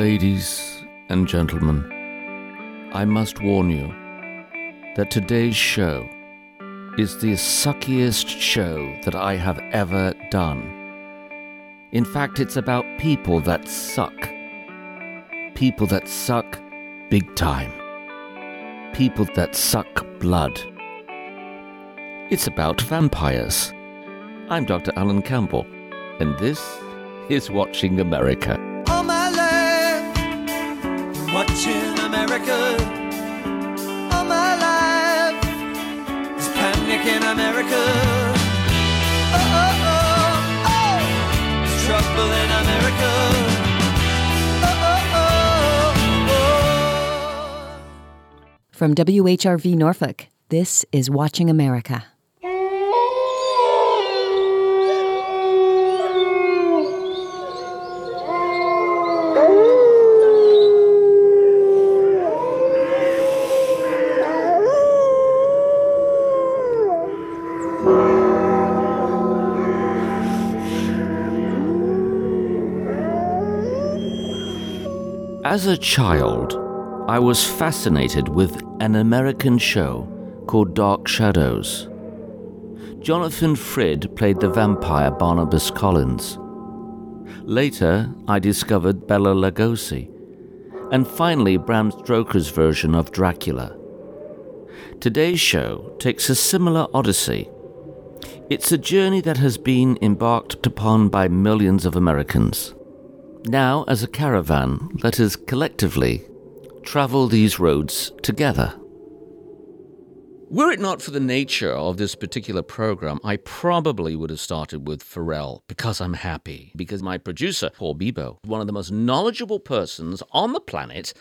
Ladies and gentlemen, I must warn you that today's show is the suckiest show that I have ever done. In fact, it's about people that suck. People that suck big time. People that suck blood. It's about vampires. I'm Dr. Alan Campbell, and this is Watching America. Watching America. All my life panic in America. Oh, oh, oh, oh, trouble in America. Oh, oh, oh. oh. From WHRV Norfolk, this is Watching America. As a child, I was fascinated with an American show called Dark Shadows. Jonathan Frid played the vampire Barnabas Collins. Later, I discovered Bela Lugosi, and finally Bram Stoker's version of Dracula. Today's show takes a similar odyssey. It's a journey that has been embarked upon by millions of Americans. Now, as a caravan, let us collectively travel these roads together. Were it not for the nature of this particular program, I probably would have started with Pharrell because I'm happy. Because my producer, Paul Bibeau, one of the most knowledgeable persons on the planet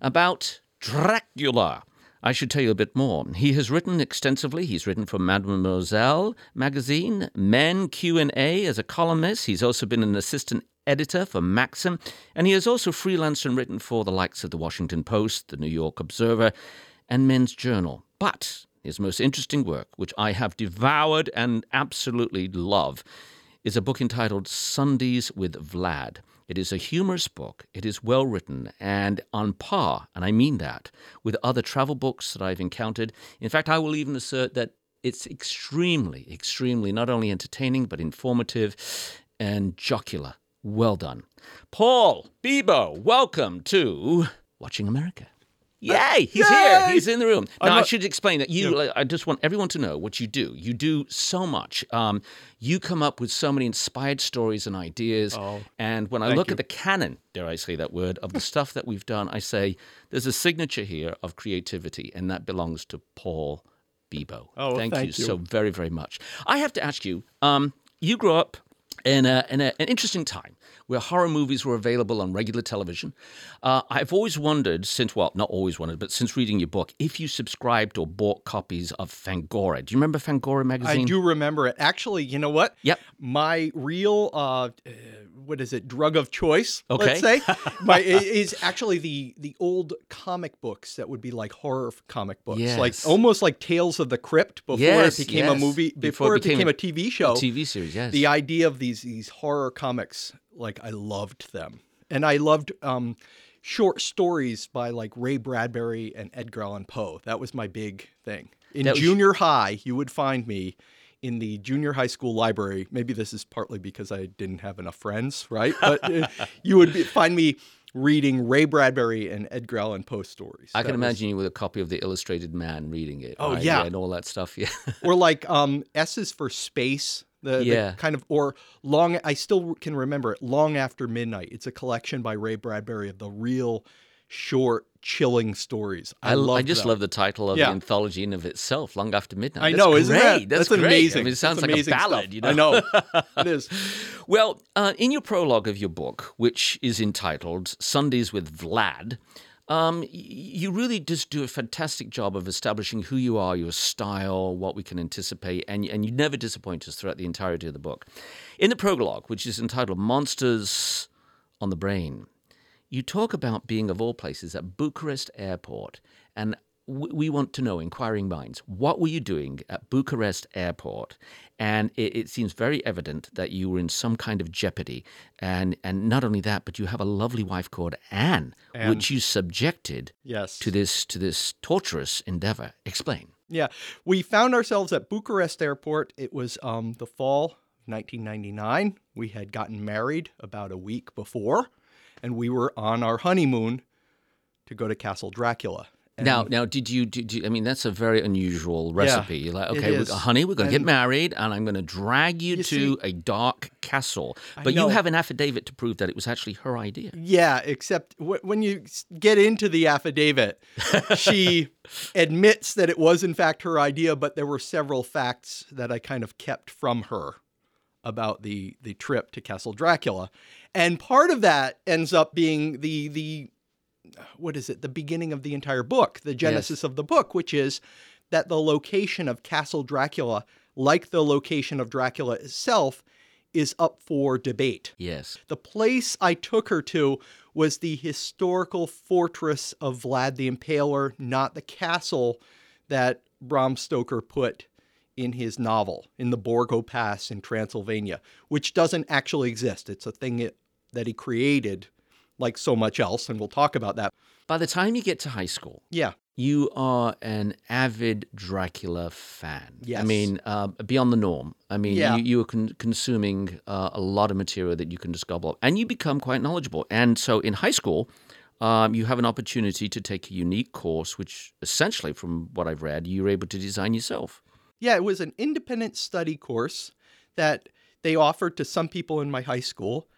about Dracula. I should tell you a bit more. He has written extensively. He's written for Mademoiselle magazine, Men Q&A as a columnist. He's also been an assistant editor for Maxim, and he has also freelanced and written for the likes of the Washington Post, the New York Observer, and Men's Journal. But his most interesting work, which I have devoured and absolutely love, is a book entitled Sundays with Vlad. It is a humorous book. It is well written and on par, and I mean that, with other travel books that I've encountered. In fact, I will even assert that it's extremely, extremely not only entertaining, but informative and jocular. Well done. Paul Bibeau, welcome to Watching America. Yay! He's here. He's in the room. Now, I'm I should explain that you, I just want everyone to know what you do. You do so much. Um, you come up with so many inspired stories and ideas. Oh, and when I look you. at the canon, dare I say that word, of the stuff that we've done, I say there's a signature here of creativity, and that belongs to Paul Bibeau. Oh, thank, thank you, you. so very, very much. I have to ask you, um, you grew up in, a, in a, an interesting time where horror movies were available on regular television. Uh, I've always wondered, since, well, not always wondered, but since reading your book, if you subscribed or bought copies of Fangoria. Do you remember Fangoria magazine? I do remember it. Actually, you know what? Yep. My real, uh, uh, what is it, drug of choice? Okay. Let's say, my is actually the the old comic books that would be like horror comic books, like almost like Tales of the Crypt before Yes, it became yes. a movie, before, it became, a TV show. TV series, yes. the idea of these these horror comics like i loved them and i loved um short stories by like ray bradbury and edgar allan poe that was my big thing in was- junior high you would find me in the junior high school library maybe this is partly because i didn't have enough friends right but uh, you would be, find me reading ray bradbury and edgar allan poe stories I can was- imagine you with a copy of The Illustrated Man reading it. Oh, right? yeah. And all that stuff, yeah. or like um is for space. The, the kind of or long I still can remember it long after midnight. It's a collection by Ray Bradbury of the real short chilling stories. I, I, love I just them. love the title of Yeah. the anthology in of itself, Long After Midnight. I That's know, isn't great. that That's, that's amazing? I mean, it sounds That's like a stuff. ballad, you know. I know it is. Well, uh, in your prologue of your book, which is entitled Sundays with Vlad, um, you really just do a fantastic job of establishing who you are, your style, what we can anticipate, and, and you never disappoint us throughout the entirety of the book. In the prologue, which is entitled Monsters on the Brain, you talk about being, of all places, at Bucharest Airport and we want to know, inquiring minds, what were you doing at Bucharest airport? And it, it seems very evident that you were in some kind of jeopardy. And, and not only that, but you have a lovely wife called Anne, which you subjected Yes. to this to this torturous endeavor. Explain. Yeah, we found ourselves at Bucharest Airport. It was um, the fall of 1999. We had gotten married about a week before, and we were on our honeymoon to go to Castle Dracula. And Now, now, did you, did you? I mean, that's a very unusual recipe. You're like, okay, we- honey, we're going to get married, and I'm going to drag you, You to see- a dark castle. But you have an affidavit to prove that it was actually her idea. Yeah, except w- when you get into the affidavit, she admits that it was in fact her idea, but there were several facts that I kind of kept from her about the the trip to Castle Dracula, and part of that ends up being the the what is it? The beginning of the entire book, the genesis of the book, which is that the location of Castle Dracula, like the location of Dracula itself, is up for debate. Yes. The place I took her to was the historical fortress of Vlad the Impaler, not the castle that Bram Stoker put in his novel, in the Borgo Pass in Transylvania, which doesn't actually exist. It's a thing it, that he created, like so much else, and we'll talk about that. By the time you get to high school, Yeah, you are an avid Dracula fan. I mean, uh, beyond the norm. I mean, Yeah. you, you are con- consuming uh, a lot of material that you can just gobble up, and you become quite knowledgeable. And so in high school, um, you have an opportunity to take a unique course, which essentially, from what I've read, you're able to design yourself. Yeah, it was an independent study course that they offered to some people in my high school.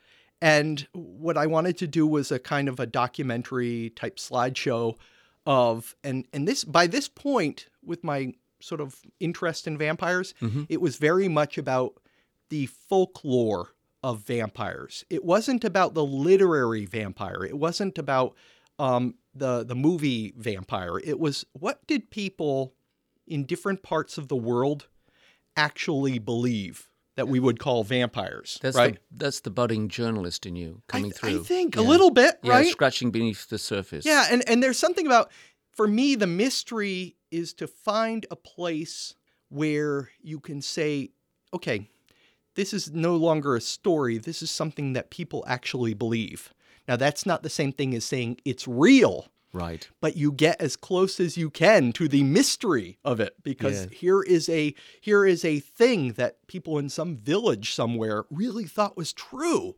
And what I wanted to do was a kind of a documentary type slideshow of and and this by this point with my sort of interest in vampires, it was very much about the folklore of vampires. It wasn't about the literary vampire. It wasn't about um, the the movie vampire. It was what did people in different parts of the world actually believe that we would call vampires, That's right? the that's the budding journalist in you I, coming th- through. I think a little bit, yeah, right? scratching beneath the surface. Yeah, and and there's something about for me the mystery is to find a place where you can say, okay, this is no longer a story. This is something that people actually believe. Now that's not the same thing as saying it's real, right. but you get as close as you can to the mystery of it because Yeah. here is a here is a thing that people in some village somewhere really thought was true.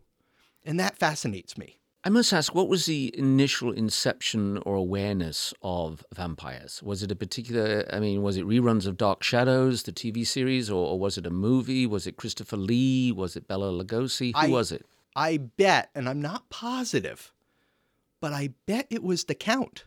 And that fascinates me. I must ask, what was the initial inception or awareness of vampires? Was it a particular, I mean, was it reruns of Dark Shadows, the TV series, or, or was it a movie? Was it Christopher Lee? Was it Bela Lugosi? Who I- was it? I bet, and I'm not positive, but I bet it was the Count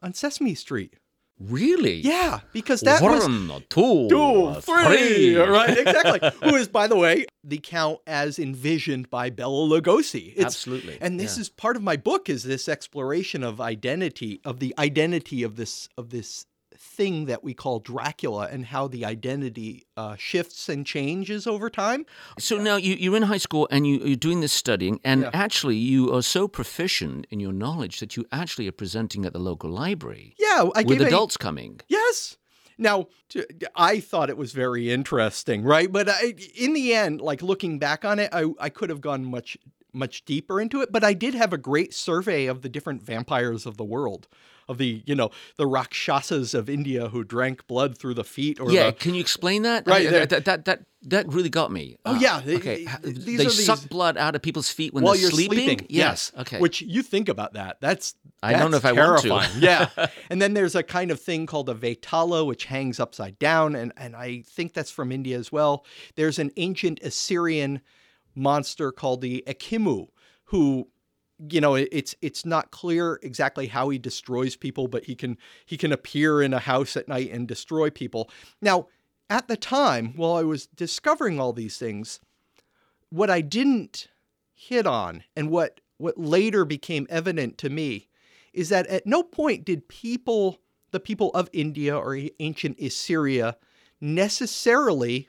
on Sesame Street. Really? Yeah, because that was One, two, two, uh, three, three. right? Exactly. Who is, by the way, the Count as envisioned by Bela Lugosi. It's- Absolutely, And this yeah. is part of my book is this exploration of identity, of the identity of this of this thing that we call Dracula, and how the identity uh, shifts and changes over time. So now you, you're in high school and you, you're doing this studying, and Yeah. actually you are so proficient in your knowledge that you actually are presenting at the local library Yeah, I with gave a- adults coming. Yes. Now, I thought it was very interesting, right? But I, in the end, like looking back on it, I, I could have gone much much deeper into it. But I did have a great survey of the different vampires of the world, of the you know the rakshasas of India who drank blood through the feet, or Yeah, the, can you explain that? Right, I- that, that that that really got me. Oh, Uh, yeah, they- okay. they- these they suck these- blood out of people's feet when while they're you're sleeping. Yes. Okay. Which you think about that. That's I don't know that's if I want to. yeah. And then there's a kind of thing called a Vetala, which hangs upside down, and and I think that's from India as well. There's an ancient Assyrian monster called the Ekimu, who you know it's it's not clear exactly how he destroys people but he can he can appear in a house at night and destroy people. Now at the time while i was discovering all these things what I didn't hit on and what what later became evident to me is that at no point did people the people of India or ancient Assyria necessarily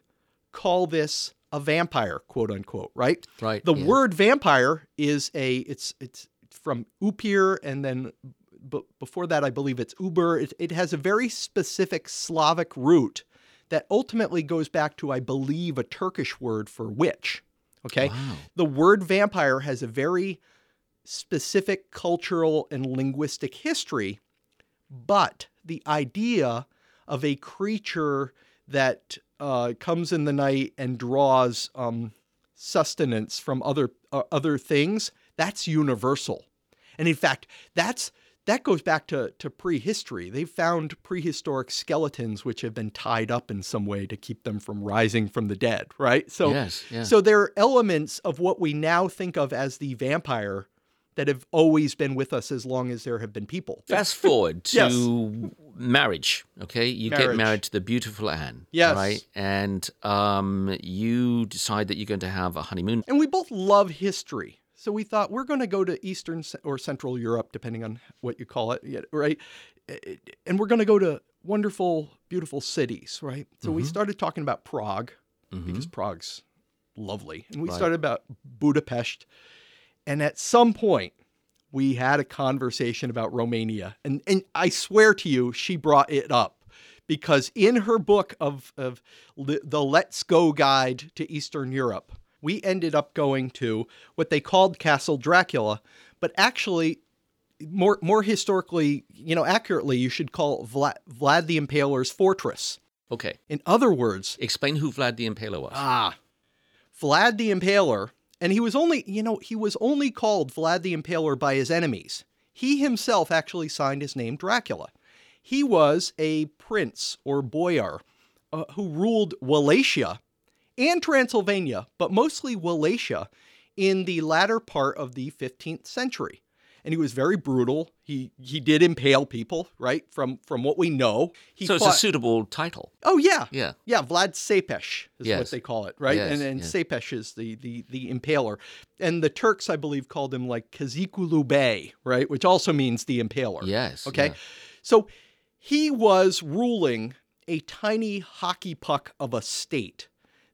call this a vampire quote unquote right Right, the yeah. word vampire is a it's it's from upir and then but before that, I believe it's Uber. It, it has a very specific Slavic root that ultimately goes back to, I believe, a Turkish word for witch. Okay. Wow. The word vampire has a very specific cultural and linguistic history, but the idea of a creature that uh, comes in the night and draws um, sustenance from other uh, other things that's universal, and in fact, that's that goes back to, to prehistory. They've found prehistoric skeletons which have been tied up in some way to keep them from rising from the dead, right? So, Yes, yeah. so there are elements of what we now think of as the vampire that have always been with us as long as there have been people. Fast forward to Yes. marriage. Okay, you get married to the beautiful Anne. Yes. Right, and um, you decide that you're going to have a honeymoon. And we both love history. So we thought we're going to go to Eastern or Central Europe, depending on what you call it, right? Eh, eh, and we're going to go to wonderful, beautiful cities, right? So we mm-hmm. started talking about Prague mm-hmm. because Prague's lovely. And we Right. started about Budapest. And at some point, we had a conversation about Romania. And, and I swear to you, she brought it up because in her book of, of the, Let's Go Guide to Eastern Europe, we ended up going to what they called Castle Dracula, but actually, more more historically, you know, accurately, you should call Vlad, Vlad the Impaler's fortress. Okay, In other words, explain who Vlad the Impaler was. Ah, Vlad the Impaler, and he was only, you know, he was only called Vlad the Impaler by his enemies. He himself actually signed his name Dracula. He was a prince or boyar uh, who ruled Wallachia and Transylvania, but mostly Wallachia in the latter part of the 15th century. And he was very brutal. He he did impale people, right? From from what we know, he so it's a suitable title. Oh yeah, Yeah. yeah. Vlad Tepes is what they call it, right? Yes, and and yes. Tepes is the the the impaler, and the Turks, I believe, called him like Kazikulu Bey, right? Which also means the impaler. Yes. Okay. yeah. So he was ruling a tiny hockey puck of a state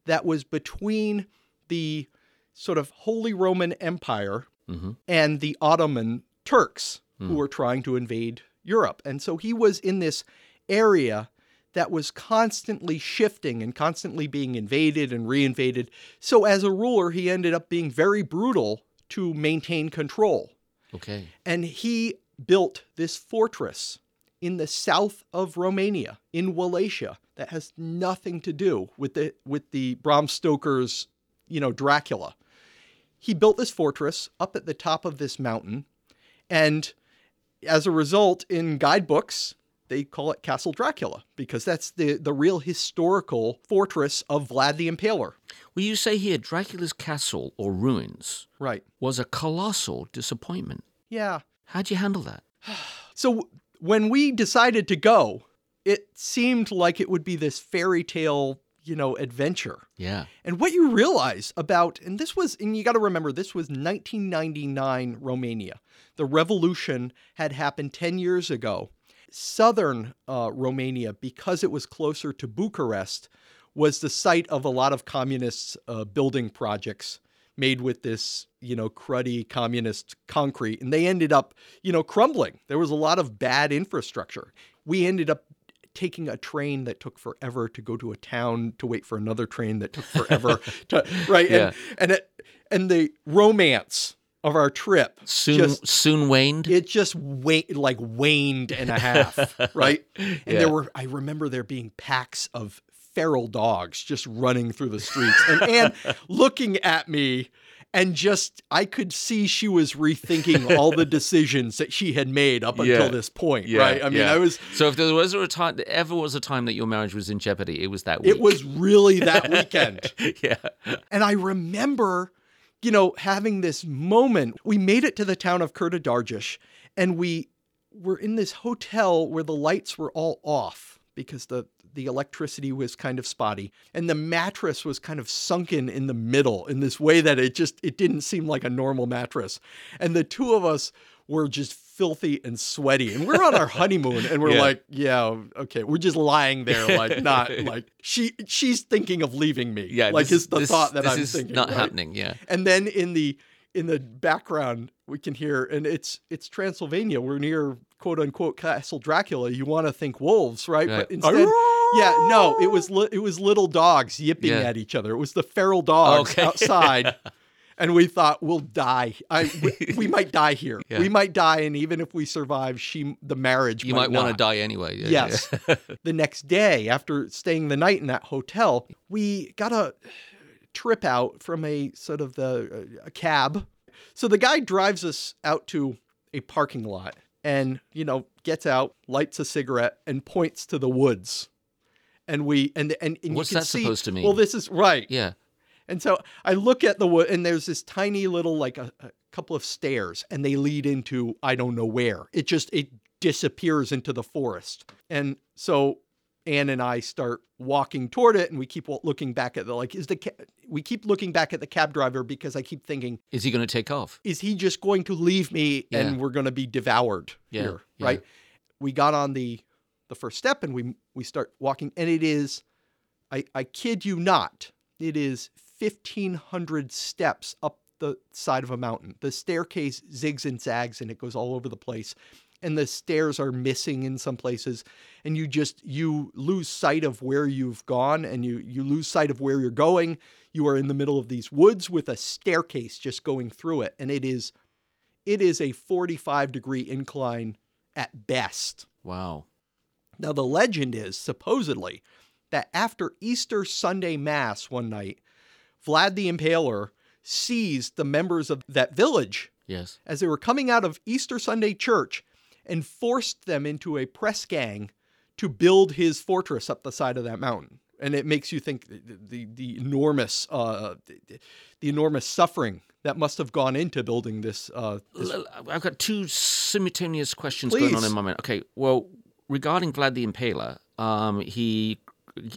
that was between the sort of Holy Roman Empire Mhm. and the Ottoman Turks who were trying to invade Europe. And so he was in this area that was constantly shifting and constantly being invaded and reinvaded. So as a ruler, he ended up being very brutal to maintain control Okay. and he built this fortress in the south of Romania in Wallachia that has nothing to do with the with the Bram Stoker's you know Dracula. He built this fortress up at the top of this mountain and as a result in guidebooks they call it Castle Dracula because that's the the real historical fortress of Vlad the Impaler. Well, you say here Dracula's castle or ruins Right. was a colossal disappointment. Yeah. How'd you handle that? So when we decided to go, it seemed like it would be this fairy tale, you know, adventure. Yeah. And what you realize about, and this was, and you got to remember, this was 1999 Romania. The revolution had happened 10 years ago. Southern uh, Romania, because it was closer to Bucharest, was the site of a lot of communist uh, building projects made with this, you know, cruddy communist concrete. And they ended up, you know, crumbling. There was a lot of bad infrastructure. We ended up taking a train that took forever to go to a town to wait for another train that took forever to right Yeah. and and it, and the romance of our trip Soon, just soon waned. it just wa- like waned and a half right and Yeah. there were i remember there being packs of feral dogs just running through the streets and Anne looking at me and just i could see she was rethinking all the decisions that she had made up Yeah. until this point Yeah, right i mean yeah. i was So if there was a time, ever was a time that your marriage was in jeopardy, it was that week. it was really that weekend yeah. And I remember, you know, having this moment. We made it to the town of Curtea de Argeș and we were in this hotel where the lights were all off because the the electricity was kind of spotty and the mattress was kind of sunken in the middle in this way that it just it didn't seem like a normal mattress and the two of us were just filthy and sweaty and we're on our honeymoon and we're Yeah. like yeah okay we're just lying there like not like she she's thinking of leaving me Yeah. like this, is the this- thought that this I'm is thinking. not right? happening. Yeah. And then in the in the background we can hear, and it's it's Transylvania. We're near quote unquote Castle Dracula. You want to think wolves, right? Right. But instead, yeah, no, it was li- it was little dogs yipping Yeah. at each other. It was the feral dogs Okay. outside. And we thought we'll die. I, we, we might die here. Yeah. We might die, and even if we survive, she the marriage. You might want to die anyway. Yeah, yeah. Yes. the next day, after staying the night in that hotel, we got a trip out from a sort of the uh, a cab. So the guy drives us out to a parking lot and, you know, gets out, lights a cigarette and points to the woods. And we and and, and What's you can that see, supposed to mean? Well, this is right. Yeah. And so I look at the wood, and there's this tiny little, like a, a couple of stairs, and they lead into I don't know where. It just it disappears into the forest. And so Anne and I start walking toward it, and we keep looking back at the like is the ca- we keep looking back at the cab driver because I keep thinking Is he going to take off? is he just going to leave me Yeah. and we're going to be devoured Yeah, here yeah. right we got on the the first step and we we start walking and it is i i kid you not it is 1500 steps up the side of a mountain. The staircase zigs and zags and it goes all over the place and the stairs are missing in some places and you just you lose sight of where you've gone and you you lose sight of where you're going. You are in the middle of these woods with a staircase just going through it and it is it is a 45 degree incline at best. Wow. Now the legend is supposedly that after easter sunday mass one night vlad the impaler seized the members of that village Yes. as they were coming out of Easter Sunday church and forced them into a press gang to build his fortress up the side of that mountain. And it makes you think the the, the enormous uh, the, the enormous suffering that must have gone into building this. Uh, this I've got two simultaneous questions going on in my mind. Okay, well, regarding Vlad the Impaler, um, he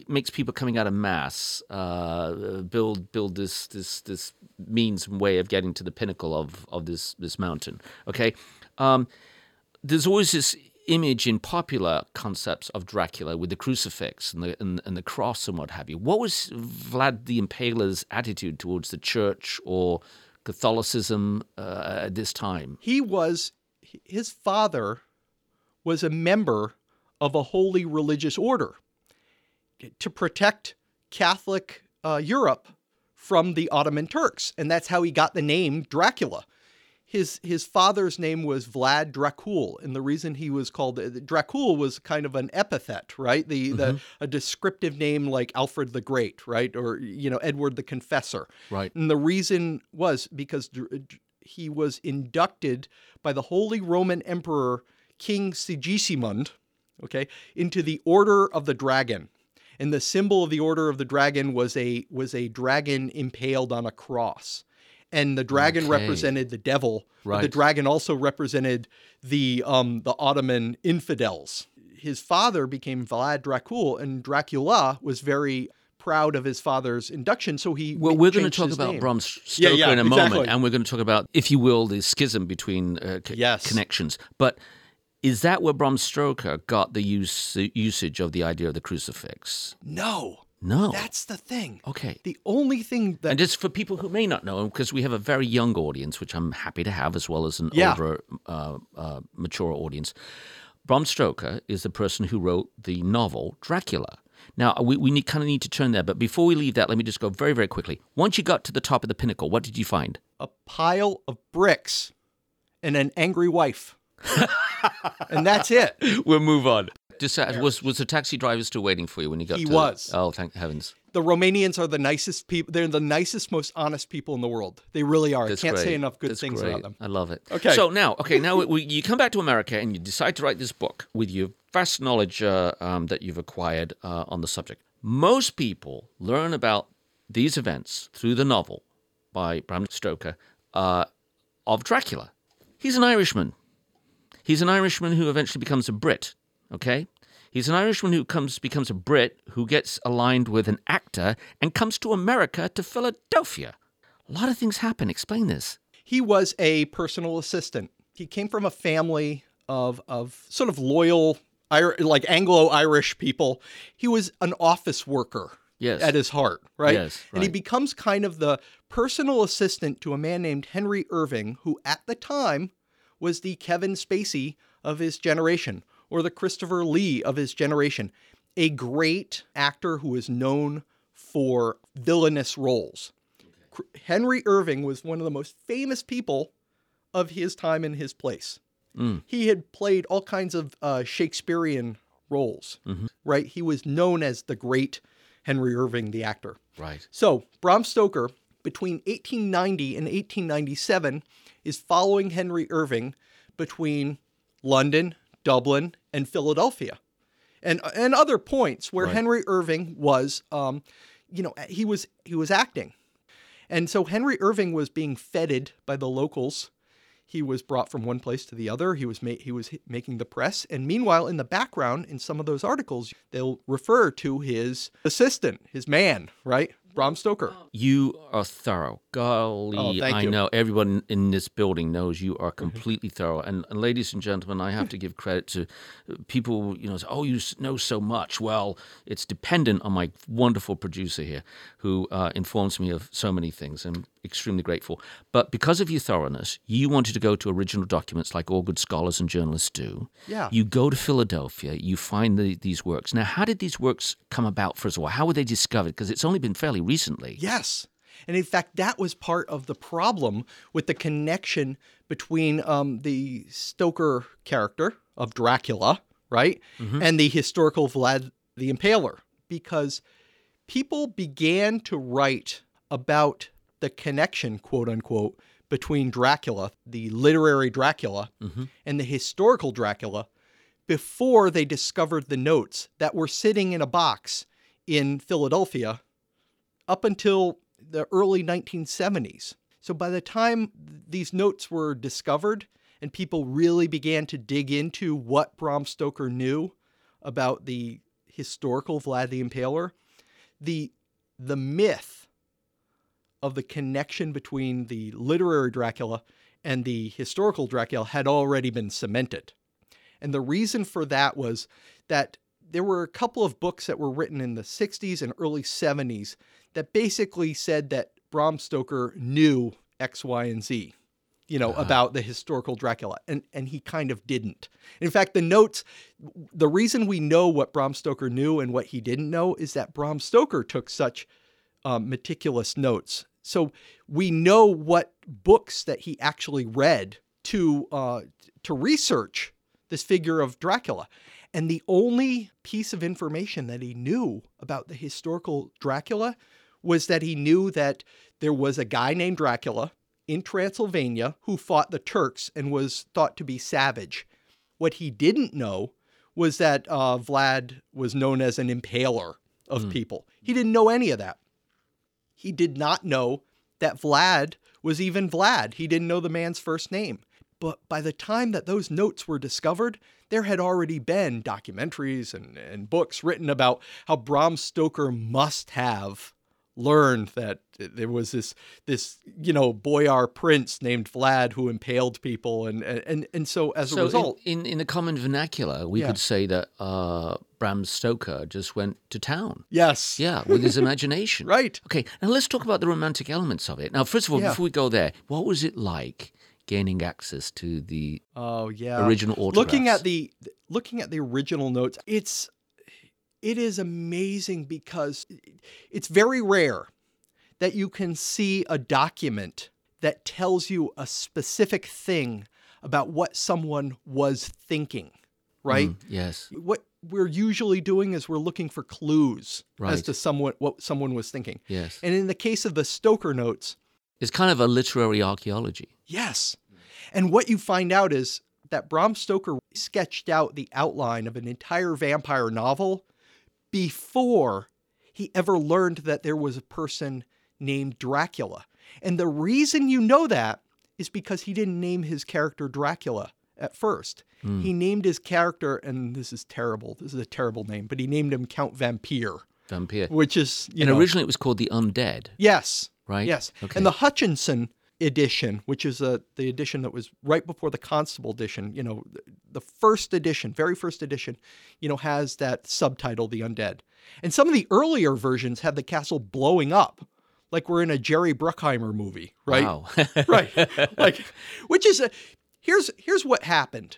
makes people coming out of mass uh, build build this this this means and way of getting to the pinnacle of of this this mountain. Okay, um, there's always this image in popular concepts of Dracula with the crucifix and the and, and the cross and what have you. What was Vlad the Impaler's attitude towards the church or Catholicism uh, at this time? he was his father was a member of a holy religious order to protect Catholic uh, Europe from the Ottoman Turks, and that's how he got the name Dracula. His his father's name was Vlad Dracul, and the reason he was called uh, Dracul was kind of an epithet, right? The the mm-hmm. a descriptive name like Alfred the Great, right, or you know Edward the Confessor, Right. and the reason was because Dr- uh, he was inducted by the Holy Roman Emperor King Sigismund, okay, into the Order of the Dragon. And the symbol of the Order of the Dragon was a was a dragon impaled on a cross. And the dragon Okay. represented the devil. but the dragon also represented the um, the Ottoman infidels. His father became Vlad Dracul, and Dracula was very proud of his father's induction. So he Well, we're going to talk about name. Bram Stoker Yeah, yeah, in a moment, and we're going to talk about, if you will, the schism between uh, c- Yes. connections. But is that where Bram Stoker got the use, usage of the idea of the crucifix? No, No. that's the thing. okay. The only thing that And just for people who may not know, because we have a very young audience, which I'm happy to have, as well as an Yeah. older, uh, uh, mature audience, Bram Stoker is the person who wrote the novel Dracula. Now, we, we need, kind of need to turn there, but before we leave that, let me just go very, very quickly. Once you got to the top of the pinnacle, what did you find? a pile of bricks and an angry wife. and that's it. We'll move on. Just, uh, was was the taxi driver still waiting for you when you got He to was. Oh, thank heavens. The Romanians are the nicest people. They're the nicest, most honest people in the world. They really are. That's I can't great. say enough good That's things great. about them. I love it. Okay. So now, okay, now we, you come back to America and you decide to write this book with your vast knowledge uh, um, that you've acquired uh, on the subject. Most people learn about these events through the novel by Bram Stoker uh, of Dracula. He's an Irishman. He's an Irishman who eventually becomes a Brit. Okay. He's an Irishman who comes becomes a Brit who gets aligned with an actor and comes to America to Philadelphia. A lot of things happen. Explain this. He was a personal assistant. He came from a family of of sort of loyal like Anglo-Irish people. He was an office worker. Yes. at his heart, right? Yes, right? And he becomes kind of the personal assistant to a man named Henry Irving, who at the time was the Kevin Spacey of his generation, or the Christopher Lee of his generation. A great actor who is known for villainous roles. Cr- Henry Irving was one of the most famous people of his time and his place. He had played all kinds of uh, Shakespearean roles, right? He was known as the great Henry Irving, the actor. Right. So, Bram Stoker, between 1890 and 1897, is following Henry Irving between London, Dublin, and Philadelphia, and and other points where Right. Henry Irving was, um, you know, he was he was acting, and so Henry Irving was being feted by the locals. He was brought from one place to the other. He was ma- he was making the press, and meanwhile, in the background, in some of those articles, they'll refer to his assistant, his man, right, Bram Stoker. You are thorough. Golly, Oh, I you. Mm-hmm. know everyone in this building knows you are completely thorough. And, and ladies and gentlemen, I have to give credit to uh, people, you know, say, oh, you know so much. Well, it's dependent on my wonderful producer here who uh, informs me of so many things. I'm extremely grateful. But because of your thoroughness, you wanted to go to original documents like all good scholars and journalists do. Yeah. You go to Philadelphia, you find the, these works. Now, how did these works come about, first of all? How were they discovered? Because it's only been fairly recently. Yes. And in fact, that was part of the problem with the connection between um, the Stoker character of Dracula, right, and the historical Vlad the Impaler, because people began to write about the connection, quote unquote, between Dracula, the literary Dracula, mm-hmm. and the historical Dracula before they discovered the notes that were sitting in a box in Philadelphia up until the early 1970s. So by the time these notes were discovered and people really began to dig into what Bram Stoker knew about the historical Vlad the Impaler, the the myth of the connection between the literary Dracula and the historical Dracula had already been cemented. And the reason for that was that there were a couple of books that were written in the 60s and early 70s that basically said that Bram Stoker knew X, Y, and Z, you know, about the historical Dracula. And, and he kind of didn't. In fact, the notes, the reason we know what Bram Stoker knew and what he didn't know is that Bram Stoker took such um, meticulous notes. So we know what books that he actually read to uh, to research this figure of Dracula. And the only piece of information that he knew about the historical Dracula was that he knew that there was a guy named Dracula in Transylvania who fought the Turks and was thought to be savage. What he didn't know was that uh, Vlad was known as an impaler of people. He didn't know any of that. He did not know that Vlad was even Vlad. He didn't know the man's first name. But by the time that those notes were discovered, there had already been documentaries and, and books written about how Bram Stoker must have learned that there was this this you know boyar prince named Vlad who impaled people and and and so as a result in, in, in the common vernacular, we Yeah. could say that uh, Bram Stoker just went to town. yes Yeah, with his imagination. right Okay, now let's talk about the romantic elements of it. Now, first of all, Yeah. before we go there, what was it like gaining access to the Oh yeah. Original Looking at the looking at the original notes, it's it is amazing because it's very rare that you can see a document that tells you a specific thing about what someone was thinking, right? Mm, yes. What we're usually doing is we're looking for clues as to someone what someone was thinking. Yes. And in the case of the Stoker notes, It's kind of a literary archaeology. Yes. And what you find out is that Bram Stoker sketched out the outline of an entire vampire novel before he ever learned that there was a person named Dracula. And the reason you know that is because he didn't name his character Dracula at first. Hmm. He named his character, and this is terrible. This is a terrible name, but he named him Count Vampire, Vampire. which is, you and know. originally it was called The Undead. Yes. Right? Yes. Okay. And the Hutchinson edition, which is uh, the edition that was right before the Constable edition, you know, the, first edition, very first edition, you know, has that subtitle, The Undead. And some of the earlier versions have the castle blowing up, like we're in a Jerry Bruckheimer movie, right? Wow. right. Like, which is a, here's here's what happened.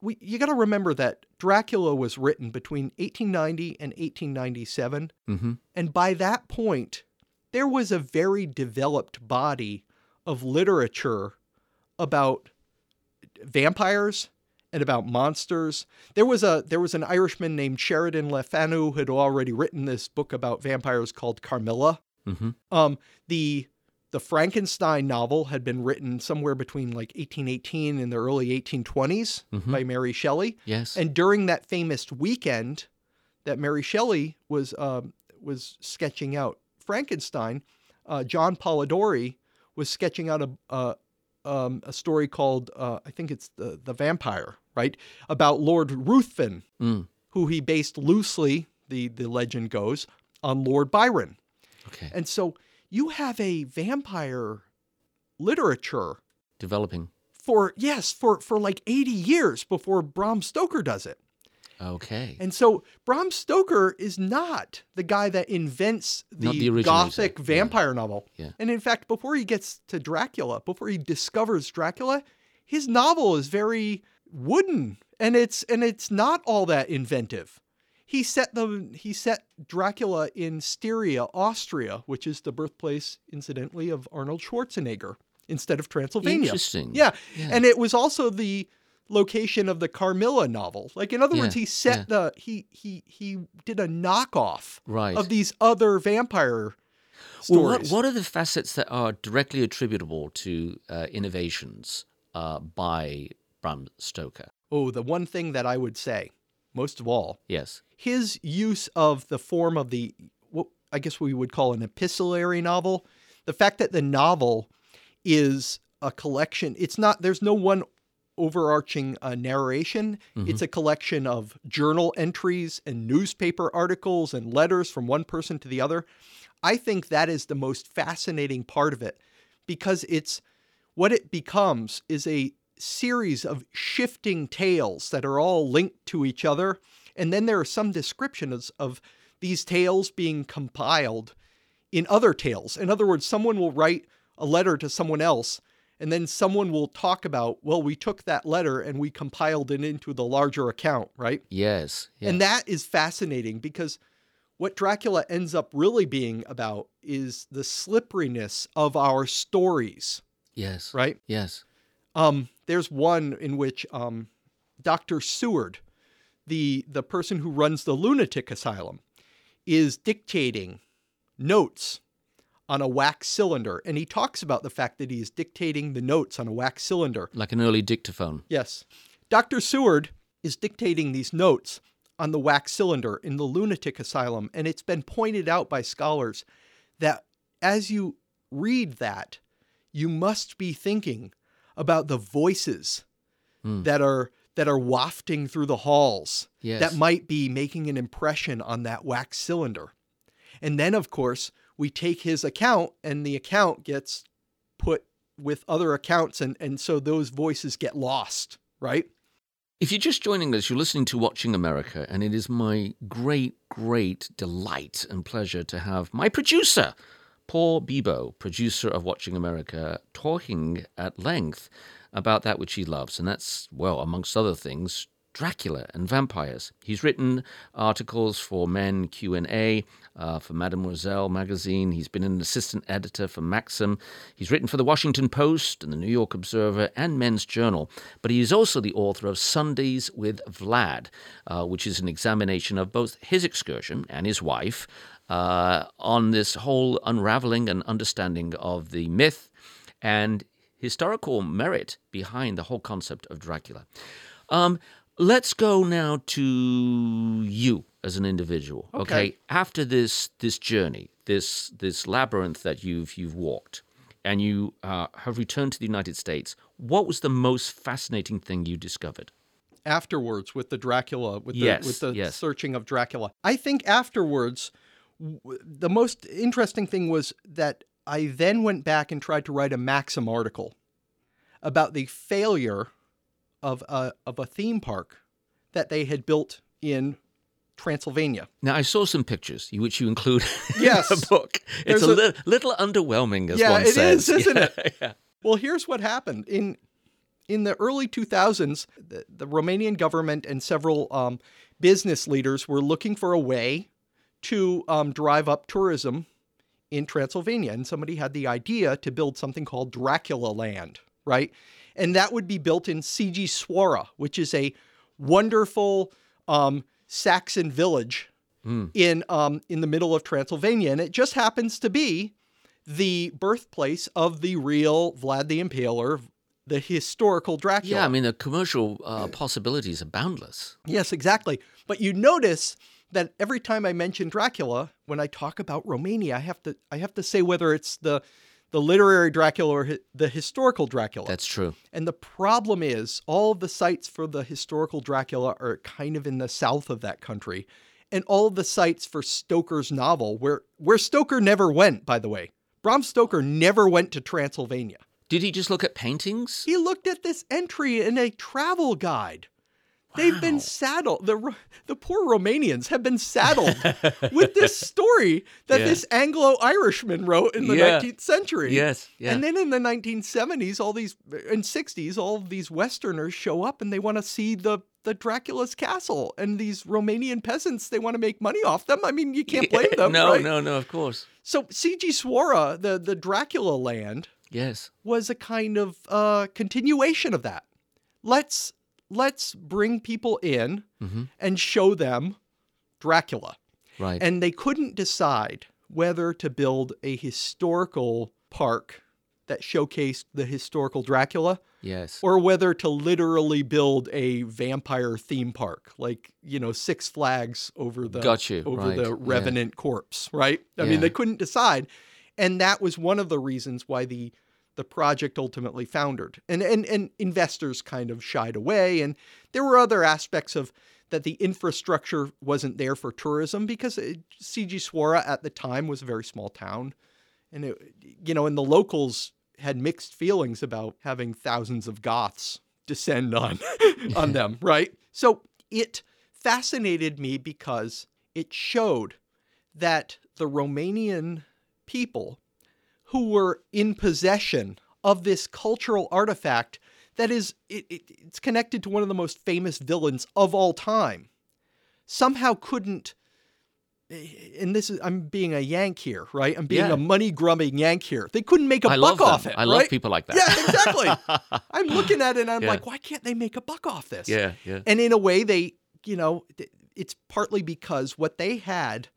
We you got to remember that Dracula was written between 1890 and 1897, hmm and by that point, there was a very developed body of literature about vampires and about monsters. There was a there was an Irishman named Sheridan Le Fanu who had already written this book about vampires called Carmilla. hmm Um, the the Frankenstein novel had been written somewhere between like 1818 and the early 1820s Mhm. by Mary Shelley. Yes. And during that famous weekend that Mary Shelley was um, was sketching out Frankenstein, uh, John Polidori was sketching out a a, um, a story called uh, I think it's the the Vampire, right? About Lord Ruthven, Mm. who he based loosely, the the legend goes, on Lord Byron. Okay. And so you have a vampire literature Developing. for yes, for for like 80 years before Bram Stoker does it. Okay. And so Bram Stoker is not the guy that invents the, the gothic yeah. vampire novel. Yeah. And in fact, before he gets to Dracula, before he discovers Dracula, his novel is very wooden and it's and it's not all that inventive. He set the he set Dracula in Styria, Austria, which is the birthplace incidentally of Arnold Schwarzenegger instead of Transylvania. Interesting. Yeah. Yeah. And it was also the location of the Carmilla novel. Like in other words, he set yeah. the he he he did a knockoff Right. of these other vampire Well, what, what are the facets that are directly attributable to uh, innovations uh, by Bram Stoker? oh, the one thing that I would say, most of all, Yes. his use of the form of the what I guess we would call an epistolary novel. The fact that the novel is a collection. It's not. There's no one overarching uh, narration. It's a collection of journal entries and newspaper articles and letters from one person to the other. I think that is the most fascinating part of it because it's what it becomes is a series of shifting tales that are all linked to each other. And then there are some descriptions of these tales being compiled in other tales. In other words, someone will write a letter to someone else, and then someone will talk about, well, we took that letter and we compiled it into the larger account, right? Yes. yes. And that is fascinating because what Dracula ends up really being about is the slipperiness of our stories, Yes. right? Yes. Um, there's one in which um, Dr. Seward, the the person who runs the lunatic asylum, is dictating notes on a wax cylinder, and he talks about the fact that he is dictating the notes on a wax cylinder. Like an early dictaphone. Yes, Dr. Seward is dictating these notes on the wax cylinder in the lunatic asylum, and it's been pointed out by scholars that as you read that, you must be thinking about the voices Hmm. that are that are wafting through the halls Yes. that might be making an impression on that wax cylinder. And then of course, we take his account and the account gets put with other accounts and and so those voices get lost, right? If you're just joining us, you're listening to Watching America, and it is my great, great delight and pleasure to have my producer, Paul Bibeau, producer of Watching America, talking at length about that which he loves, and that's, well, amongst other things, Dracula and vampires. He's written articles for Men Q&A, uh, for Mademoiselle magazine. He's been an assistant editor for Maxim. He's written for the Washington Post and the New York Observer and Men's Journal. But he is also the author of Sundays with Vlad, uh, which is an examination of both his excursion and his wife uh, on this whole unraveling and understanding of the myth and historical merit behind the whole concept of Dracula. Um, let's go now to you as an individual. Okay. After this this journey, this this labyrinth that you've you've walked, and you uh, have returned to the United States, what was the most fascinating thing you discovered? afterwards with the Dracula, with the, Yes, with the yes. searching of Dracula. I think afterwards, w- the most interesting thing was that I then went back and tried to write a Maxim article about the failure of a, of a theme park that they had built in Transylvania. Now, I saw some pictures, which you include Yes. in the book. It's There's a, li- little underwhelming, as Yeah, one it says. is, isn't Yeah, it? yeah. Well, here's what happened in in the early 2000s. The, the Romanian government and several um, business leaders were looking for a way to um, drive up tourism in Transylvania, and somebody had the idea to build something called Dracula Land, right? And that would be built in Sighișoara, which is a wonderful um, Saxon village in um, in the middle of Transylvania, and it just happens to be the birthplace of the real Vlad the Impaler, the historical Dracula. Yeah, I mean, the commercial uh, possibilities are boundless. Yes, exactly. But you notice that every time I mention Dracula, when I talk about Romania, I have to I have to say whether it's the the literary Dracula or hi- the historical Dracula. That's true. and the problem is all of the sites for the historical Dracula are kind of in the south of that country. And all of the sites for Stoker's novel, where where Stoker never went, by the way. Bram Stoker never went to Transylvania. Did he just look at paintings? He looked at this entry in a travel guide. They've been saddled. The the poor Romanians have been saddled with this story that Yeah. this Anglo-Irishman wrote in the Yeah. 19th century. Yes, yeah. And then in the 1970s, all these and 60s, all these Westerners show up and they want to see the the Dracula's castle, and these Romanian peasants they want to make money off them. I mean, you can't blame them. no, right? no, no, of course. So Sighișoara, the the Dracula land, Yes. was a kind of uh, continuation of that. Let's let's bring people in mm-hmm. and show them Dracula. Right. And they couldn't decide whether to build a historical park that showcased the historical Dracula yes. or whether to literally build a vampire theme park like you know Six Flags over the Got you, over right, the yeah. revenant corpse right I Yeah. mean they couldn't decide and that was one of the reasons why the the project ultimately foundered. And and and investors kind of shied away. And there were other aspects of that the infrastructure wasn't there for tourism because uh, it, Sighișoara at the time was a very small town. And it, you know, and the locals had mixed feelings about having thousands of Goths descend on on them, right? So it fascinated me because it showed that the Romanian people who were in possession of this cultural artifact that is it, it, it's connected to one of the most famous villains of all time somehow couldn't and this is I'm being a yank here, right? I'm being Yeah. a money grubbing yank here. They couldn't make a I buck off it. I love people like that. Yeah, exactly. I'm looking at it and I'm Yeah. like, why can't they make a buck off this? Yeah, yeah. And in a way, they, you know, it's partly because what they had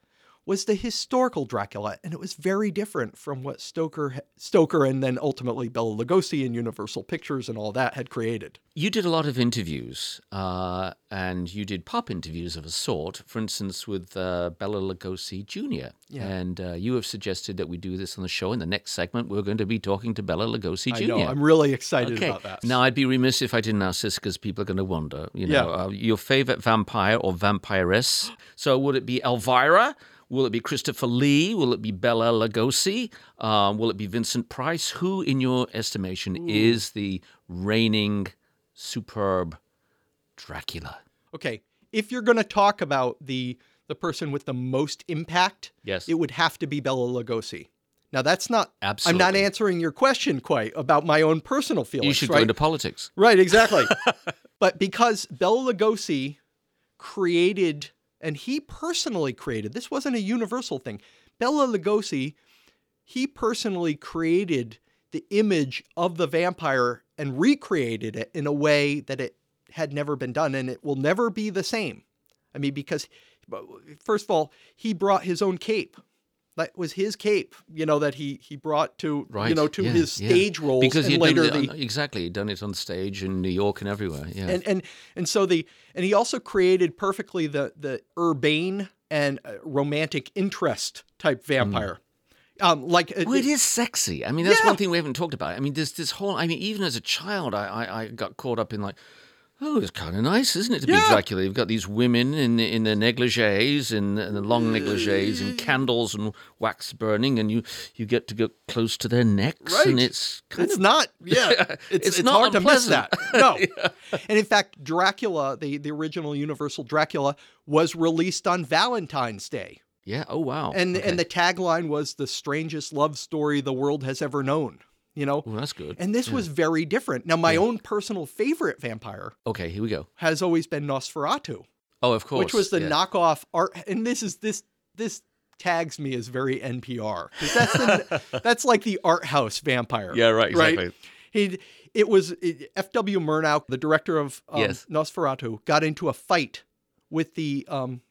was the historical Dracula, and it was very different from what Stoker, Stoker, and then ultimately Bela Lugosi and Universal Pictures and all that had created. You did a lot of interviews, uh, and you did pop interviews of a sort. For instance, with uh, Bela Lugosi Jr. Yeah. And uh, you have suggested that we do this on the show. In the next segment, we're going to be talking to Bela Lugosi Jr. I know. I'm really excited Okay. about that. Now, I'd be remiss if I didn't ask this because people are going to wonder. You know, Yeah. uh, your favorite vampire or vampiress. So, would it be Elvira? Will it be Christopher Lee? Will it be Bela Lugosi? Um, will it be Vincent Price? Who, in your estimation, is the reigning superb Dracula? Okay, if you're going to talk about the the person with the most impact, Yes. it would have to be Bela Lugosi. Now that's not. Absolutely. I'm not answering your question quite about my own personal feelings. You should right? go into politics. Right, exactly. but because Bela Lugosi created, and he personally created, this wasn't a universal thing. Bela Lugosi, he personally created the image of the vampire and recreated it in a way that it had never been done, and it will never be the same. I mean, because first of all, he brought his own cape. That was his cape, you know, that he he brought to Right. you know to yeah, his yeah. stage roles because he'd later done the it, exactly he'd done it on stage in New York and everywhere. Yeah. and and and so the and he also created perfectly the the urbane and uh, romantic interest type vampire um like uh, Well, it is sexy. I mean, that's Yeah. one thing we haven't talked about. I mean, there's this whole. I mean, even as a child, I I, I got caught up in like, Oh, it's kind of nice, isn't it, to Yeah. be Dracula? You've got these women in in their negligees, in, in the long negligees, and mm. candles and wax burning, and you you get to go close to their necks, and it's kind It's of not, yeah. It's, It's it's, not hard to miss unpleasant. that. No. And in fact, Dracula, the, the original Universal Dracula, was released on Valentine's Day. yeah. Oh wow. And Okay. and the tagline was the strangest love story the world has ever known. You know? that's good. And this was very different. Now, my own personal favorite vampire okay, here we go. has always been Nosferatu, Oh, of course. which was the yeah. knockoff art. And this is this this tags me as very NPR. that's the, that's like the art house vampire. Yeah, right, exactly. He it was F.W. Murnau, the director of um, Yes. Nosferatu, got into a fight with the um,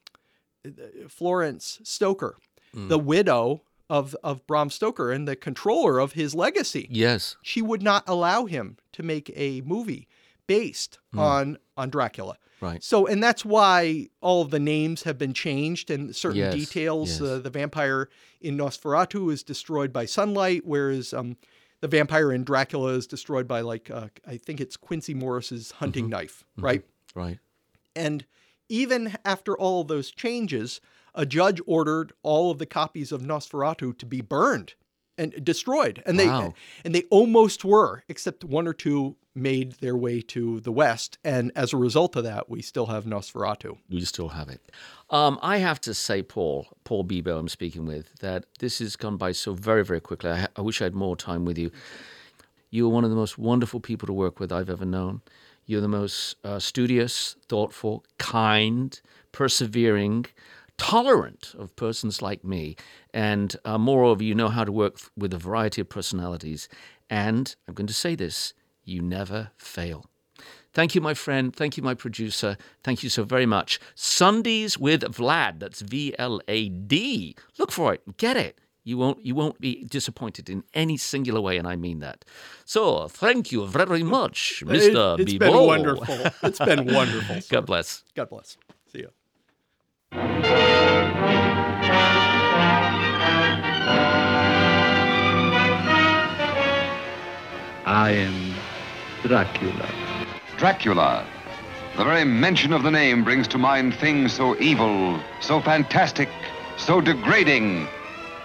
Florence Stoker, Mm. the widow of of Bram Stoker and the controller of his legacy Yes. she would not allow him to make a movie based on on Dracula. Right. So, and that's why all of the names have been changed and certain Yes, details. yes. Uh, the vampire in Nosferatu is destroyed by sunlight, whereas um, the vampire in Dracula is destroyed by like uh, I think it's Quincey Morris's hunting Mm-hmm. knife, right? Right. And even after all those changes, a judge ordered all of the copies of Nosferatu to be burned and destroyed. And they Wow. and they almost were, except one or two made their way to the west. And as a result of that, we still have Nosferatu. We still have it. Um, I have to say, Paul, Paul Bibeau, I'm speaking with, that this has gone by so very, very quickly. I, I wish I had more time with you. You are one of the most wonderful people to work with I've ever known. You're the most uh, studious, thoughtful, kind, persevering, tolerant of persons like me. And uh, moreover, you know how to work f- with a variety of personalities. And I'm going to say this you never fail. Thank you, my friend. Thank you, my producer. Thank you so very much. Sundays with Vlad. That's V L A D. Look for it. Get it. You won't. You won't be disappointed in any singular way, and I mean that. So, thank you very much, Mister It, has been wonderful. It's been wonderful. sir. God bless. God bless. See you. I am Dracula. Dracula. The very mention of the name brings to mind things so evil, so fantastic, so degrading.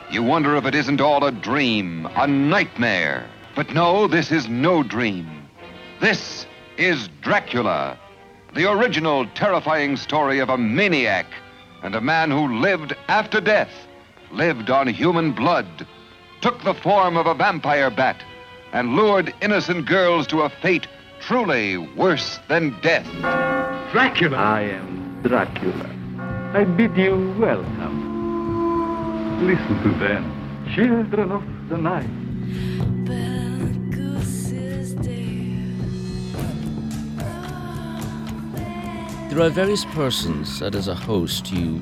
You wonder if it isn't all a dream, a nightmare. But no, this is no dream. This is Dracula, the original terrifying story of a maniac and a man who lived after death, lived on human blood, took the form of a vampire bat, and lured innocent girls to a fate truly worse than death. Dracula! I am Dracula. I bid you welcome. Listen to them, children of the night. There are various persons that, as a host, you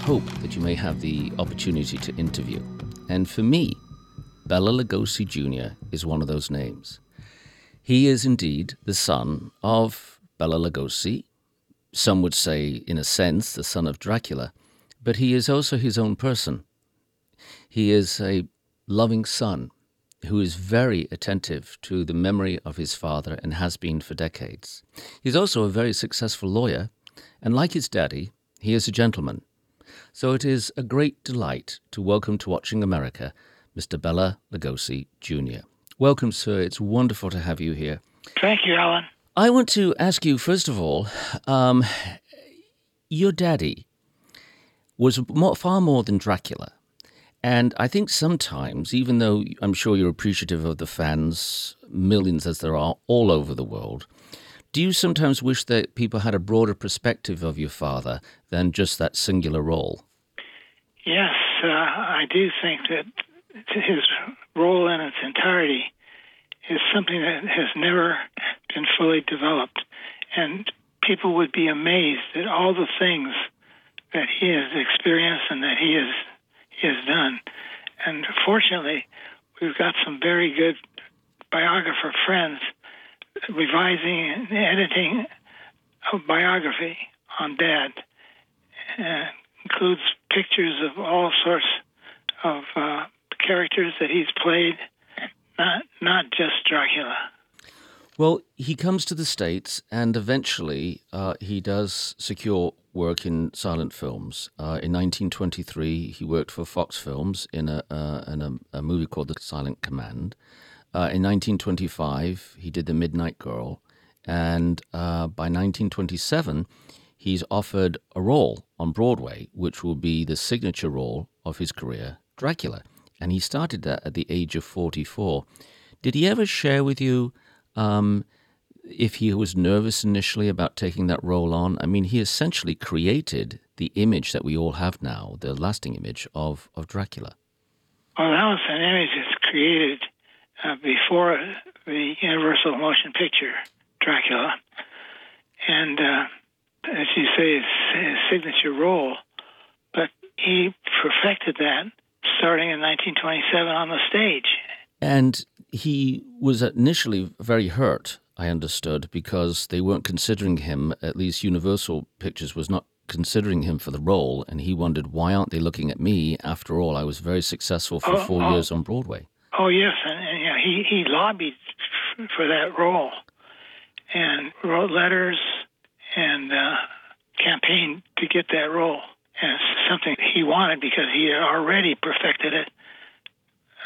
hope that you may have the opportunity to interview. And for me, Bela Lugosi Jr. is one of those names. He is indeed the son of Bela Lugosi. Some would say, in a sense, the son of Dracula, but he is also his own person. He is a loving son who is very attentive to the memory of his father and has been for decades. He's also a very successful lawyer, and like his daddy, he is a gentleman. So it is a great delight to welcome to Watching America Mr. Bela Lugosi Jr. Welcome, sir. It's wonderful to have you here. Thank you, Alan. I want to ask you, first of all, um, your daddy was more, far more than Dracula. And I think sometimes, even though I'm sure you're appreciative of the fans, millions as there are all over the world, do you sometimes wish that people had a broader perspective of your father than just that singular role? Yes, uh, I do think that his role in its entirety is something that has never been fully developed. And people would be amazed at all the things that he has experienced and that he has he has done. And fortunately, we've got some very good biographer friends revising and editing a biography on Dad. Uh, includes pictures of all sorts of uh, characters that he's played, not not just Dracula. Well, he comes to the States and eventually uh, he does secure work in silent films. Uh, in 1923, he worked for Fox Films in a, uh, in a, a movie called The Silent Command. Uh, in 1925, he did The Midnight Girl. And uh, by 1927, he's offered a role on Broadway, which will be the signature role of his career, Dracula. And he started that at the age of 44. Did he ever share with you um, if he was nervous initially about taking that role on? I mean, he essentially created the image that we all have now, the lasting image of, of Dracula. Well, that was an image that's created uh, before the Universal Motion Picture Dracula. And uh, as you say, his, his signature role. But he perfected that starting in 1927 on the stage. And he was initially very hurt, I understood, because they weren't considering him, at least Universal Pictures was not considering him for the role, and he wondered, why aren't they looking at me? After all, I was very successful for Oh, four oh. years on Broadway. Oh yes, and, and you know, he he lobbied for that role, and wrote letters and uh, campaigned to get that role. And it's something he wanted because he had already perfected it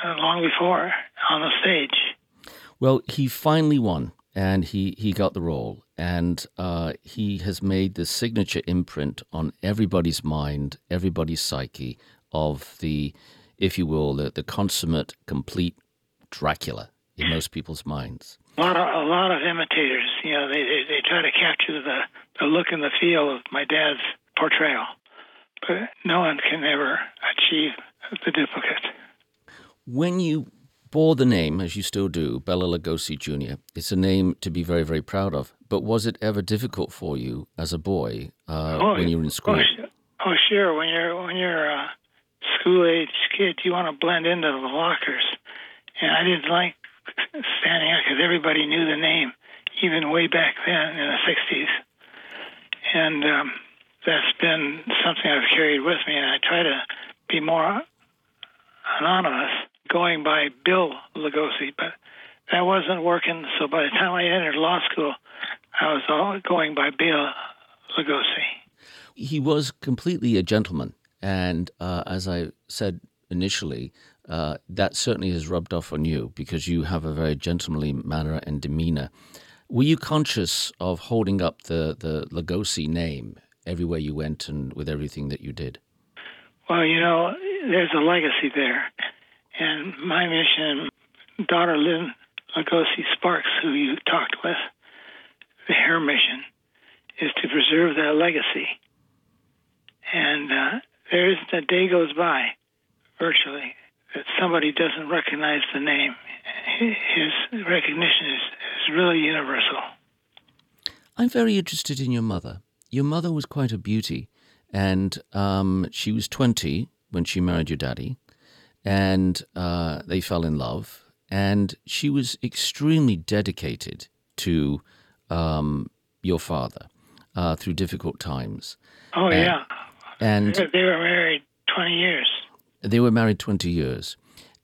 uh, long before on the stage. Well, he finally won, and he, he got the role, and uh, he has made the signature imprint on everybody's mind, everybody's psyche of the, if you will, the, the consummate, complete Dracula in most people's minds. A lot of a lot of imitators, you know, they they, they try to capture the the look and the feel of my dad's portrayal, but no one can ever achieve the duplicate. When you bore the name, as you still do, Bela Lugosi Jr., it's a name to be very, very proud of. But was it ever difficult for you as a boy uh, Oh, when you were in school? Oh, oh, sure. When you're when you're a school age kid, you want to blend into the lockers, and I didn't like standing out because everybody knew the name, even way back then in the '60s, and um, that's been something I've carried with me. And I try to be more anonymous, going by Bill Lugosi, but that wasn't working. So by the time I entered law school, I was all going by Bill Lugosi. he was completely a gentleman. And uh, as I said initially, uh, that certainly has rubbed off on you because you have a very gentlemanly manner and demeanor. Were you conscious of holding up the, the Lugosi name everywhere you went and with everything that you did? Well, you know, there's a legacy there. And my mission, daughter Lynne Lugosi Sparks, who you talked with, her mission is to preserve that legacy. And uh, there isn't a day goes by, virtually, that somebody doesn't recognize the name. His recognition is, is really universal. I'm very interested in your mother. Your mother was quite a beauty, and um, she was 20 when she married your daddy, and uh, they fell in love. And she was extremely dedicated to um, your father uh, through difficult times. Oh, And- yeah. And They were married 20 years. they were married 20 years.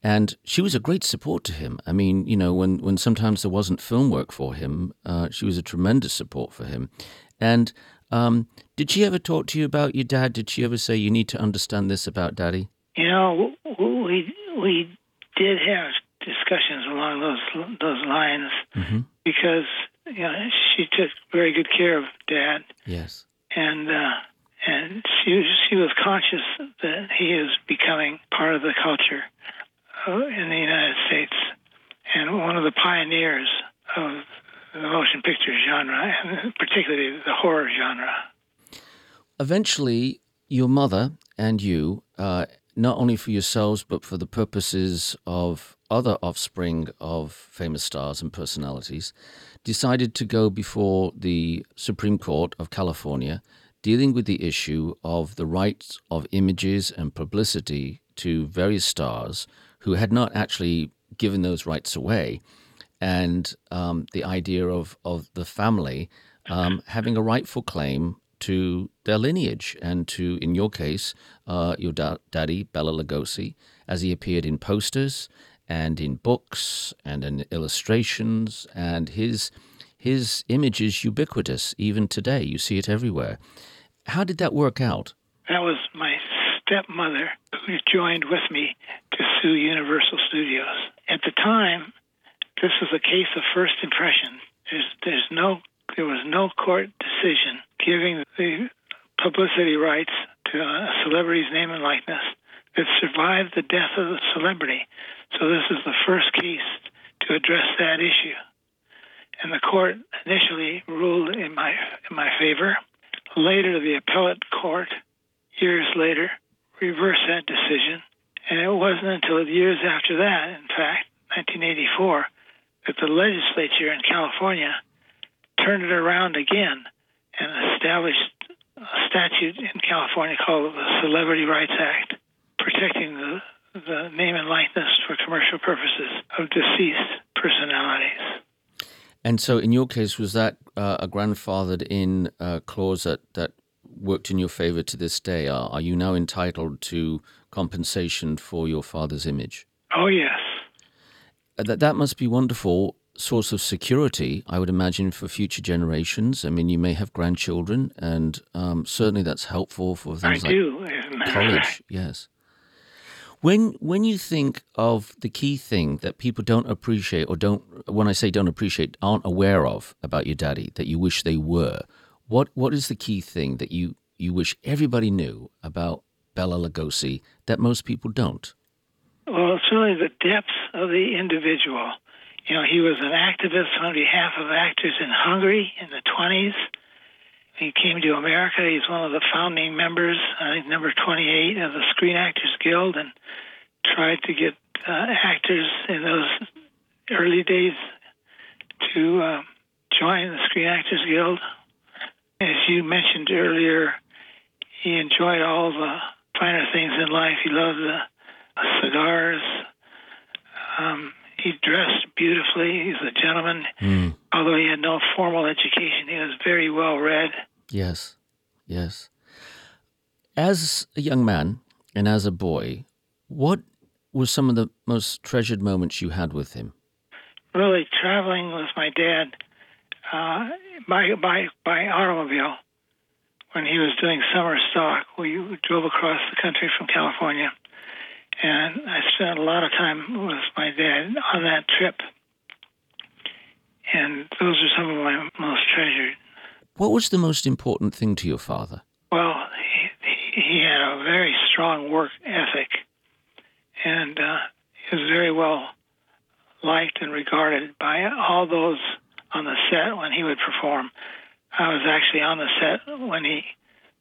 And she was a great support to him. I mean, you know, when, when sometimes there wasn't film work for him, uh, she was a tremendous support for him. And um, did she ever talk to you about your dad? Did she ever say, you need to understand this about daddy? You know, we we did have discussions along those those lines because you know she took very good care of Dad, Yes. and uh, and she was she was conscious that he is becoming part of the culture uh, in the United States and one of the pioneers of the motion picture genre, particularly the horror genre. Eventually, your mother and you, uh, not only for yourselves, but for the purposes of other offspring of famous stars and personalities, decided to go before the Supreme Court of California, dealing with the issue of the rights of images and publicity to various stars who had not actually given those rights away, and um, the idea of, of the family um, having a rightful claim to their lineage and to, in your case, uh, your da- daddy, Bela Lugosi, as he appeared in posters and in books and in illustrations, and his his image is ubiquitous even today. You see it everywhere. How did that work out? That was my stepmother who joined with me to sue Universal Studios. At the time, this was a case of first impression. There's, there's no, there was no court decision giving the publicity rights to a celebrity's name and likeness that survived the death of the celebrity. So this is the first case to address that issue. And the court initially ruled in my in my favor. Later, the appellate court, years later, reversed that decision. And it wasn't until years after that, in fact, 1984, that the legislature in California turned it around again and established a statute in California called the Celebrity Rights Act, protecting the, the name and likeness for commercial purposes of deceased personalities. And so, in your case, was that uh, a grandfathered in uh, clause that, that worked in your favor to this day? Are, are you now entitled to compensation for your father's image? Oh, yes. That, that must be wonderful source of security, I would imagine, for future generations. I mean, you may have grandchildren, and um, certainly that's helpful for I things like do, as a matter of college. Yes. When when you think of the key thing that people don't appreciate or don't when I say don't appreciate aren't aware of about your daddy that you wish they were, what what is the key thing that you you wish everybody knew about Bela Lugosi that most people don't? Well, it's really the depth of the individual. You know, he was an activist on behalf of actors in Hungary in the 20s. He came to America. He's one of the founding members, I think number 28 of the Screen Actors Guild, and tried to get uh, actors in those early days to uh, join the Screen Actors Guild. As you mentioned earlier, he enjoyed all the finer things in life. He loved the cigars. Um, he dressed beautifully. He's a gentleman. Although he had no formal education, he was very well read. Yes, yes. As a young man and as a boy, what were some of the most treasured moments you had with him? Really, traveling with my dad uh, by by by automobile when he was doing summer stock. We drove across the country from California, and I spent a lot of time with my dad on that trip. And those are some of my most treasured. What was the most important thing to your father? Well, he, he had a very strong work ethic, and uh, he was very well liked and regarded by all those on the set when he would perform. I was actually on the set when he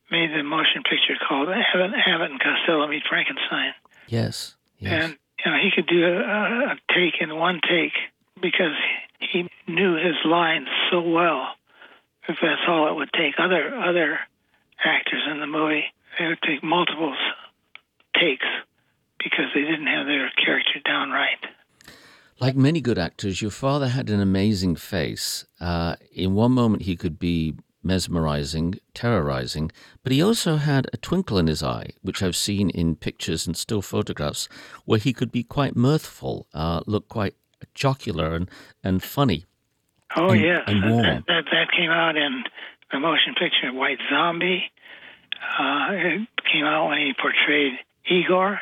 made the motion picture called Abbott, Abbott and Costello Meet Frankenstein. Yes, yes. And you know, he could do a, a take in one take because he knew his lines so well. If that's all it would take, other other actors in the movie they would take multiple takes because they didn't have their character down right. Like many good actors, your father had an amazing face. Uh, in one moment, he could be mesmerizing, terrorizing, but he also had a twinkle in his eye, which I've seen in pictures and still photographs, where he could be quite mirthful, uh, look quite jocular and, and funny. Oh And- yes, and that, warm. that, that that came out in the motion picture White Zombie. Uh, it came out when he portrayed Igor.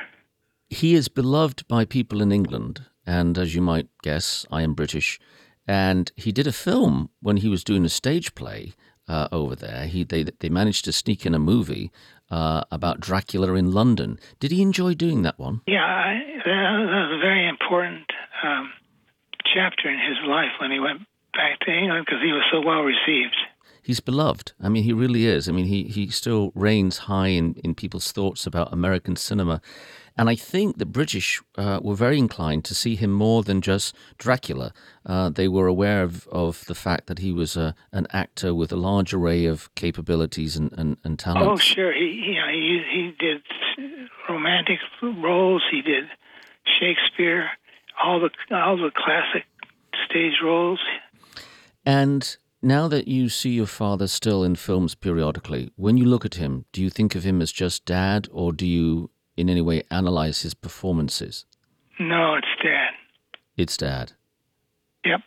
He is beloved by people in England, and as you might guess, I am British. And he did a film when he was doing a stage play uh, over there. He they they managed to sneak in a movie uh, about Dracula in London. Did he enjoy doing that one? Yeah, I, that, was a very important um, chapter in his life when he went back to England because he was so well received. He's beloved. I mean, he really is. I mean, he, he still reigns high in, in people's thoughts about American cinema. And I think the British uh, were very inclined to see him more than just Dracula. Uh, they were aware of, of the fact that he was a, an actor with a large array of capabilities and, and, and talents. Oh, sure. He, he, you know, he he did romantic roles. He did Shakespeare, all the all the classic stage roles. And now that you see your father still in films periodically, when you look at him, do you think of him as just dad, or do you in any way analyze his performances? No, it's Dad. It's Dad. Yep.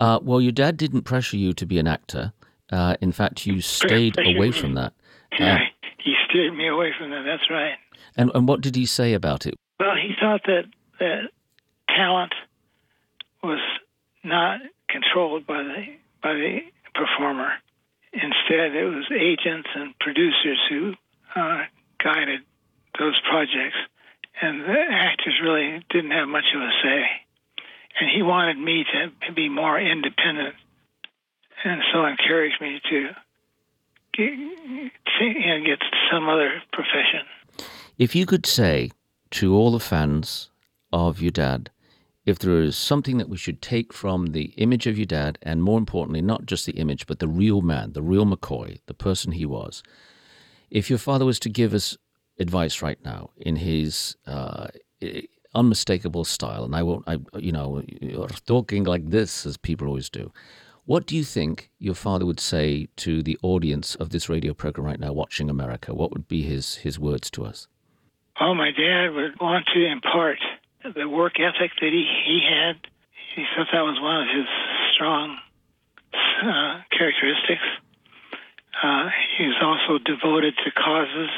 Uh, well, your dad didn't pressure you to be an actor. Uh, in fact, you stayed away from that. Yeah, he steered me away from that. That's right. And, and what did he say about it? Well, he thought that that talent was not controlled by the by the performer. Instead, it was agents and producers who uh, guided those projects, and the actors really didn't have much of a say. And he wanted me to be more independent, and so encouraged me to get, and get some other profession. If you could say to all the fans of your dad, if there is something that we should take from the image of your dad, and more importantly, not just the image, but the real man, the real McCoy, the person he was, if your father was to give us advice right now in his uh, unmistakable style, and I won't, I, you know, you're talking like this, as people always do. What do you think your father would say to the audience of this radio program right now, watching America? What would be his his words to us? Oh, my dad would want to impart the work ethic that he, he had. He thought that was one of his strong uh, characteristics. Uh, he was also devoted to causes.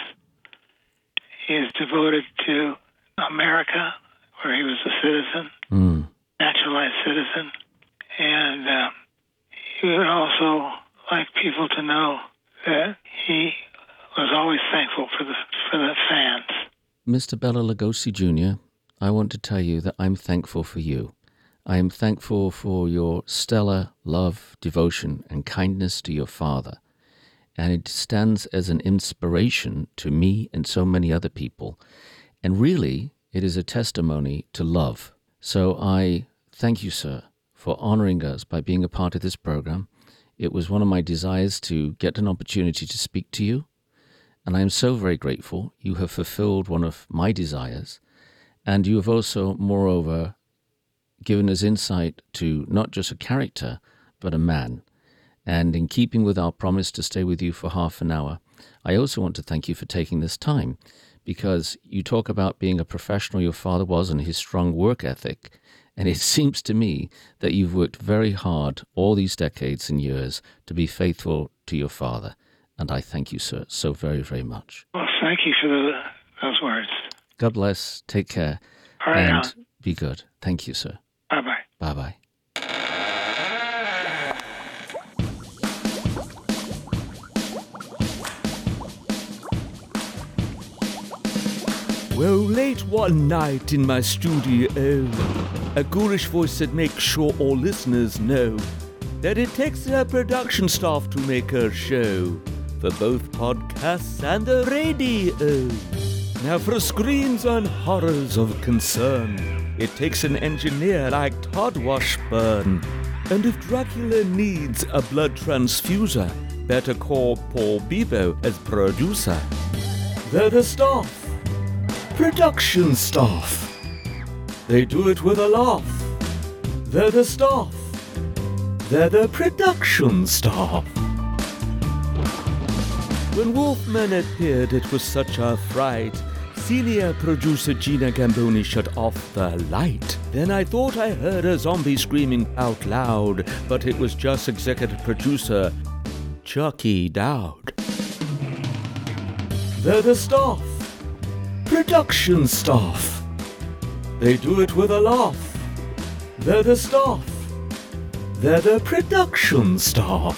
He is devoted to America, where he was a citizen, Mm. naturalized citizen. And um, he would also like people to know that he was always thankful for the for the fans. Mr. Bela Lugosi Jr., I want to tell you that I'm thankful for you. I am thankful for your stellar love, devotion, and kindness to your father. And it stands as an inspiration to me and so many other people. And really, it is a testimony to love. So I thank you, sir, for honoring us by being a part of this program. It was one of my desires to get an opportunity to speak to you. And I am so very grateful. You have fulfilled one of my desires. And you have also, moreover, given us insight to not just a character, but a man. And in keeping with our promise to stay with you for half an hour, I also want to thank you for taking this time because you talk about being a professional your father was and his strong work ethic. And it seems to me that you've worked very hard all these decades and years to be faithful to your father. And I thank you, sir, so very, very much. Well, thank you for the, those words. God bless. Take care. All right, and now. be good. Thank you, sir. Bye bye. Bye bye. Well, late one night in my studio, a ghoulish voice said, Make sure all listeners know that it takes a production staff to make a show for both podcasts and the radio. Now, for screens and horrors of concern, it takes an engineer like Todd Washburn. And if Dracula needs a blood transfuser, better call Paul Bibeau as producer. They're the staff production staff. They do it with a laugh. They're the staff. They're the production staff. When Wolfman appeared, it was such a fright. Celia producer Gina Gamboni shut off the light. Then I thought I heard a zombie screaming out loud, but it was just executive producer Chucky Dowd. They're the staff production staff. They do it with a laugh. They're the staff. They're the production staff.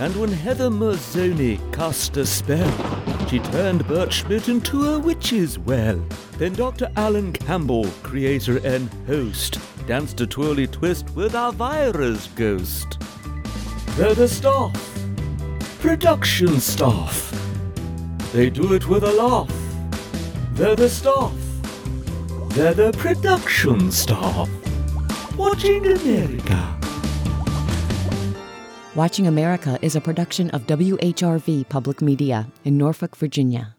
And when Heather Mazzoni cast a spell, she turned Bert Schmidt into a witch's well. Then Dr. Alan Campbell, creator and host, danced a twirly twist with our virus ghost. They're the staff. Production staff. They do it with a laugh. They're the staff. They're the production staff. Watching America. Watching America is a production of WHRV Public Media in Norfolk, Virginia.